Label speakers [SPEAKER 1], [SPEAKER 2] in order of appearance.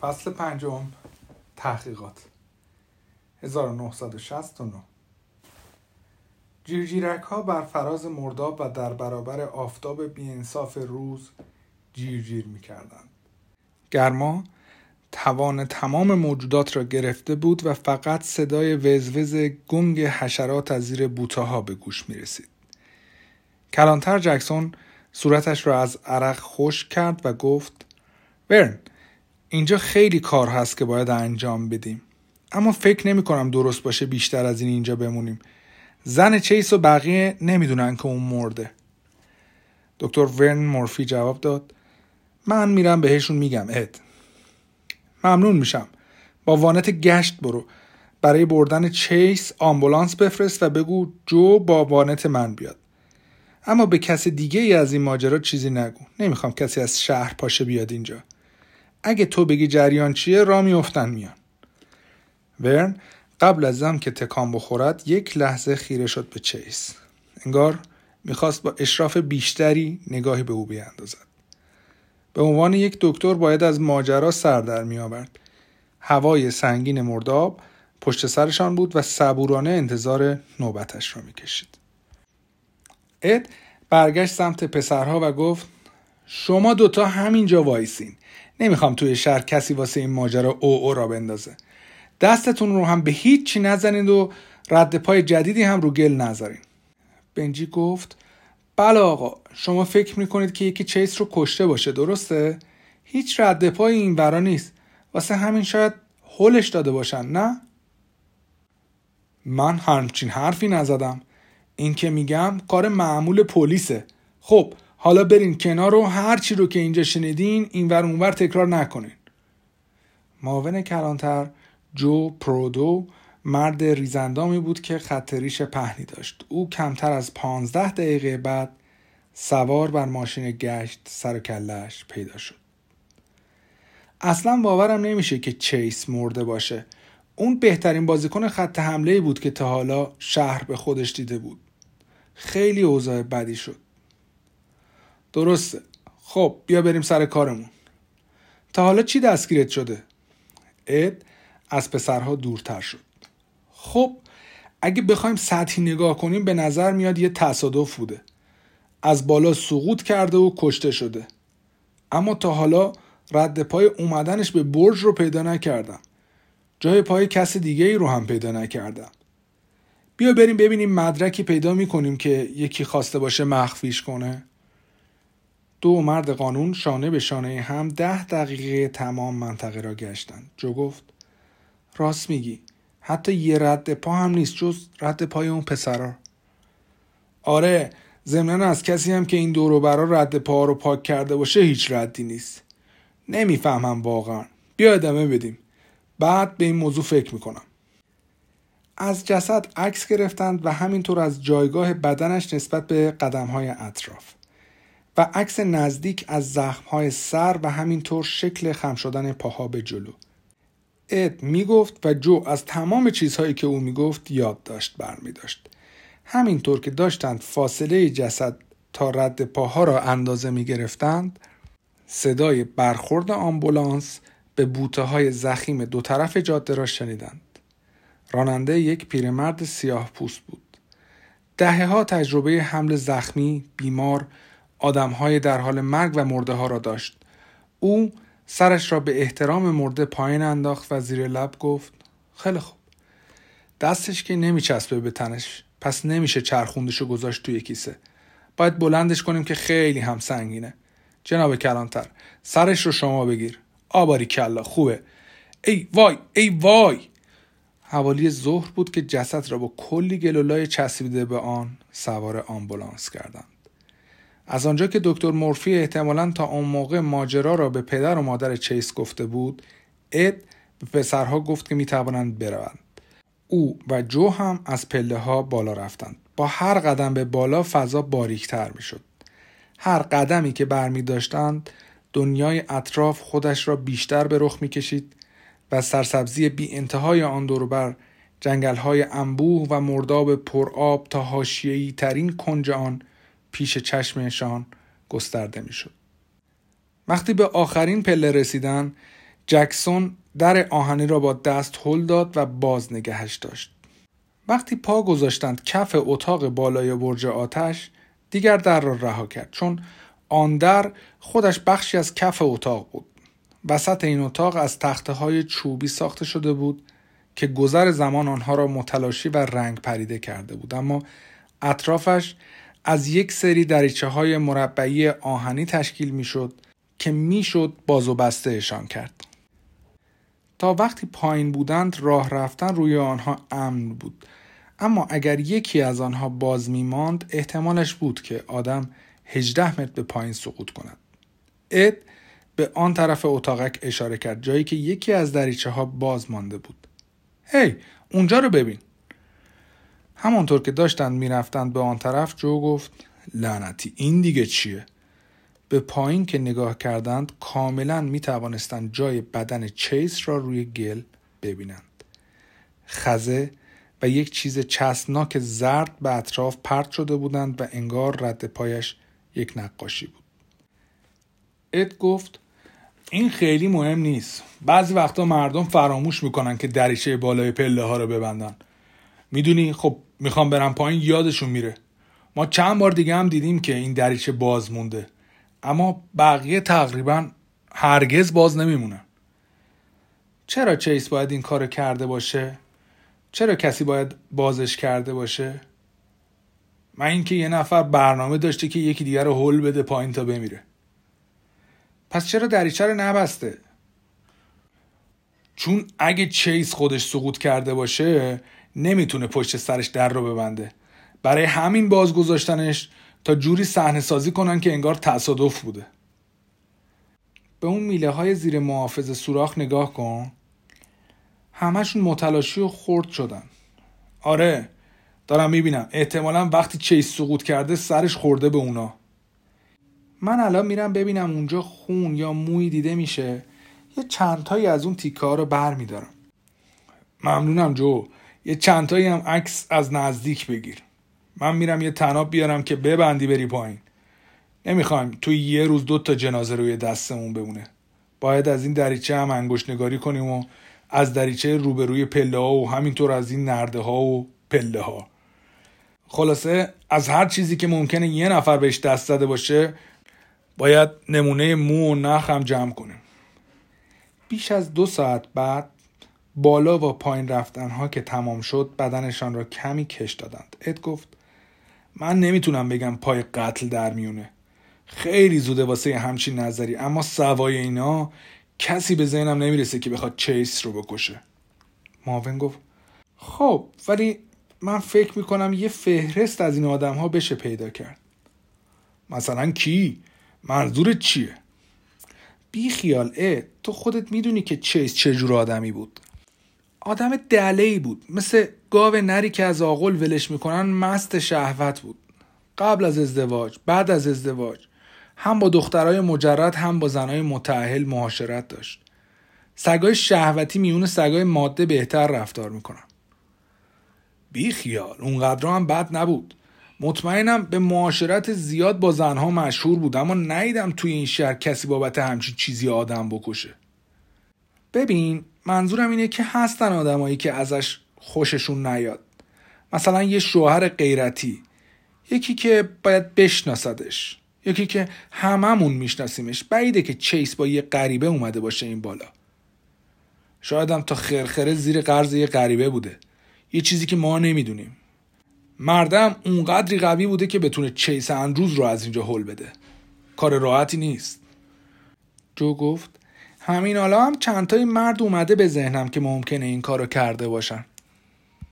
[SPEAKER 1] فصل پنجم تحقیقات 1969 جیرجیرک ها بر فراز مرداب و در برابر آفتاب بیانصاف روز جیرجیر می کردند. گرما توان تمام موجودات را گرفته بود و فقط صدای وزوز گنگ حشرات از زیر بوتاها به گوش می رسید. کلانتر جکسون صورتش را از عرق خوش کرد و گفت ورن اینجا خیلی کار هست که باید انجام بدیم. اما فکر نمی کنم درست باشه بیشتر از این اینجا بمونیم. زن چیس و بقیه نمی‌دونن که اون مرده. دکتر ورن مورفی جواب داد. من میرم بهشون میگم اد. ممنون میشم. با وانت گشت برو. برای بردن چیس آمبولانس بفرست و بگو جو با وانت من بیاد. اما به کس دیگه ای از این ماجرا چیزی نگو. نمی‌خوام کسی از شهر پاشه بیاد اینجا. اگه تو بگی جریان چیه را میافتن میان ورن قبل از هم که تکان بخورد یک لحظه خیره شد به چیس انگار می‌خواست با اشراف بیشتری نگاهی به او بیاندازد به عنوان یک دکتر باید از ماجرا سر در می آورد. هوای سنگین مرداب پشت سرشان بود و صبورانه انتظار نوبتش را می‌کشید. اد برگشت سمت پسرها و گفت شما دوتا همینجا وایسین. نمی‌خوام توی شهر کسی واسه این ماجرا او او را بندازه. دستتون رو هم به هیچی نزنید و رد پای جدیدی هم رو گل نذارین. بنجی گفت بله آقا شما فکر می‌کنید که یکی چیس رو کشته باشه درسته؟ هیچ رد پای این برا نیست واسه همین شاید هولش داده باشن نه؟ من همچین حرفی نزدم این که میگم کار معمول پلیسه خب حالا برین کنار و هر چی رو که اینجا شنیدین اینور اونور تکرار نکنین. معاون کلانتر جو پرودو مرد ریزندامی بود که خطریش پهنی داشت. او کمتر از پانزده دقیقه بعد سوار بر ماشین گشت سر و کلش پیدا شد. اصلا باورم نمیشه که چیس مرده باشه. اون بهترین بازیکن خط حمله بود که تا حالا شهر به خودش دیده بود. خیلی اوضاع بدی شد. درسته. خب بیا بریم سر کارمون. تا حالا چی دستگیرت شده؟ اد از پسرها دورتر شد. خب اگه بخوایم سطحی نگاه کنیم به نظر میاد یه تصادف بوده. از بالا سقوط کرده و کشته شده. اما تا حالا رد پای اومدنش به برج رو پیدا نکردم. جای پای کس دیگه ای رو هم پیدا نکردم. بیا بریم ببینیم مدرکی پیدا می‌کنیم که یکی خواسته باشه مخفیش کنه. دو مرد قانون شانه به شانه هم ده دقیقه تمام منطقه را گشتند. جو گفت راست میگی. حتی یه رد پا هم نیست جز رد پای اون پسرا. آره ضمنا از کسی هم که این دورو برا رد پا رو پاک کرده باشه هیچ ردی نیست. نمی‌فهمم واقعا. بیا ادامه بدیم. بعد به این موضوع فکر می‌کنم. از جسد عکس گرفتند و همینطور از جایگاه بدنش نسبت به قدمهای اطراف. و عکس نزدیک از زخمهای سر و همینطور شکل خم شدن پاها به جلو اد می‌گفت و جو از تمام چیزهایی که او می‌گفت یاد داشت برمی داشت. همینطور که داشتند فاصله جسد تا رد پاها را اندازه می گرفتند صدای برخورد آمبولانس به بوته های زخیم دو طرف جاده را شنیدند. راننده یک پیرمرد سیاه پوست بود. دهه ها تجربه حمل زخمی، بیمار، آدم های در حال مرگ و مرده ها را داشت. او سرش را به احترام مرده پایین انداخت و زیر لب گفت خیلی خوب. دستش که نمیچسبه به تنش پس نمیشه چرخوندشو گذاشت توی کیسه. باید بلندش کنیم که خیلی هم سنگینه. جناب کلانتر سرش رو شما بگیر. آباری کلا خوبه. ای وای ای وای حوالی ظهر بود که جسد را با کلی گلولای چسبیده به آن سوار آمبولانس کردند. از آنجا که دکتر مورفی احتمالا تا اون موقع ماجرا را به پدر و مادر چیس گفته بود اد به پسرها گفت که می‌توانند بروند. او و جو هم از پله ها بالا رفتند. با هر قدم به بالا فضا باریکتر می‌شد. هر قدمی که برمی داشتند دنیای اطراف خودش را بیشتر به رخ می‌کشید و سرسبزی بی انتهای آن بر جنگل های انبوه و مرداب پرآب تا هاشیهی ترین کنج آن پیش چشمشان گسترده می‌شد. وقتی به آخرین پله رسیدن جکسون در آهنی را با دست هل داد و باز نگهش داشت. وقتی پا گذاشتند کف اتاق بالای برج آتش دیگر در را رها کرد چون آن در خودش بخشی از کف اتاق بود. وسط این اتاق از تخته های چوبی ساخته شده بود که گذر زمان آنها را متلاشی و رنگ پریده کرده بود اما اطرافش از یک سری دریچه های مربعی آهنی تشکیل می شد که می‌شد باز و بسته اشان کرد. تا وقتی پایین بودند راه رفتن روی آنها امن بود اما اگر یکی از آنها باز می ماند احتمالش بود که آدم 18 متر به پایین سقوط کند. اد به آن طرف اتاقک اشاره کرد جایی که یکی از دریچه ها باز مانده بود. هی اونجا رو ببین. همانطور که داشتند می‌رفتند به آن طرف جو گفت لعنتی این دیگه چیه؟ به پایین که نگاه کردند کاملا می توانستند جای بدن چیس را روی گل ببینند. خزه و یک چیز چسبناک زرد به اطراف پرت شده بودند و انگار رد پایش یک نقاشی بود. اد گفت این خیلی مهم نیست. بعضی وقتا مردم فراموش می‌کنن که دریچه بالای پله ها رو ببندن. می‌دونی خب می‌خوام برم پایین یادشون میره. ما چند بار دیگه هم دیدیم که این دریچه باز مونده. اما بقیه تقریبا هرگز باز نمیمونن. چرا چیس باید این کارو کرده باشه؟ چرا کسی باید بازش کرده باشه؟ من اینکه یه نفر برنامه داشته که یکی دیگر رو هل بده پایین تا بمیره. پس چرا دریچه رو نبسته؟ چون اگه چیس خودش سقوط کرده باشه نمی‌تونه پشت سرش در رو ببنده. برای همین باز گذاشتنش تا جوری صحنه سازی کنن که انگار تصادف بوده. به اون میله های زیر محافظ سوراخ نگاه کن. همشون متلاشی و خورد شدن. آره دارم می‌بینم احتمالا وقتی چیس سقوط کرده سرش خورده به اونا. من الان میرم ببینم اونجا خون یا موی دیده میشه یه چندتایی از اون تیکه ها رو بر میدارم ممنونم جو یه چندتایی هم عکس از نزدیک بگیر. من میرم یه تناب بیارم که ببندی بری پایین. نمی‌خوایم توی یه روز دو تا جنازه روی دستمون بمونه. باید از این دریچه هم انگشت نگاری کنیم و از دریچه روبروی پله ها و همینطور از این نرده ها و پله ها. خلاصه از هر چیزی که ممکنه یه نفر بهش دست زده باشه باید نمونه مو و نخ هم جمع کنیم. بیش از دو ساعت بعد بالا و پایین رفتنها که تمام شد بدنشان را کمی کش دادند. اد گفت من نمی‌تونم بگم پای قتل در میونه. خیلی زوده واسه همچین نظری اما سوای اینا کسی به ذهنم نمی‌رسه که بخواد چیس رو بکشه. ماون گفت خب ولی من فکر می‌کنم یه فهرست از این آدم ها بشه پیدا کرد. مثلا کی؟ منظورت چیه؟ بی خیال اه تو خودت می‌دونی که چیز چجور آدمی بود. آدم دله ای بود. مثل گاو نری که از آقل ولش می‌کنن مست شهوت بود. قبل از ازدواج بعد از ازدواج. هم با دخترای مجرد هم با زنای متعهل معاشرت داشت. سگای شهوتی میون سگای ماده بهتر رفتار می‌کنن. بی خیال اونقدر هم بد نبود. مطمئنم به معاشرت زیاد با زنها مشهور بود اما نیدم توی این شهر کسی بابت همچین چیزی آدم بکشه. ببین منظورم اینه که هستن آدمایی که ازش خوششون نیاد. مثلا یه شوهر غیرتی یکی که باید بشناسدش یکی که هممون میشناسیمش. بعیده که چیس با یه غریبه اومده باشه این بالا. شایدم تا خرخره زیر قرض یه غریبه بوده. یه چیزی که ما نمی‌دونیم. مردم اونقدری قوی بوده که بتونه چیس اندروز رو از اینجا هل بده. کار راحتی نیست. جو گفت همین حالا هم چندتای مرد اومده به ذهنم که ممکنه این کارو کرده باشن.